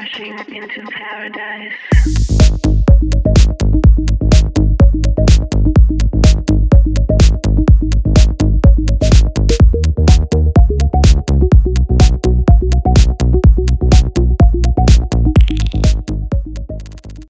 crashing into paradise.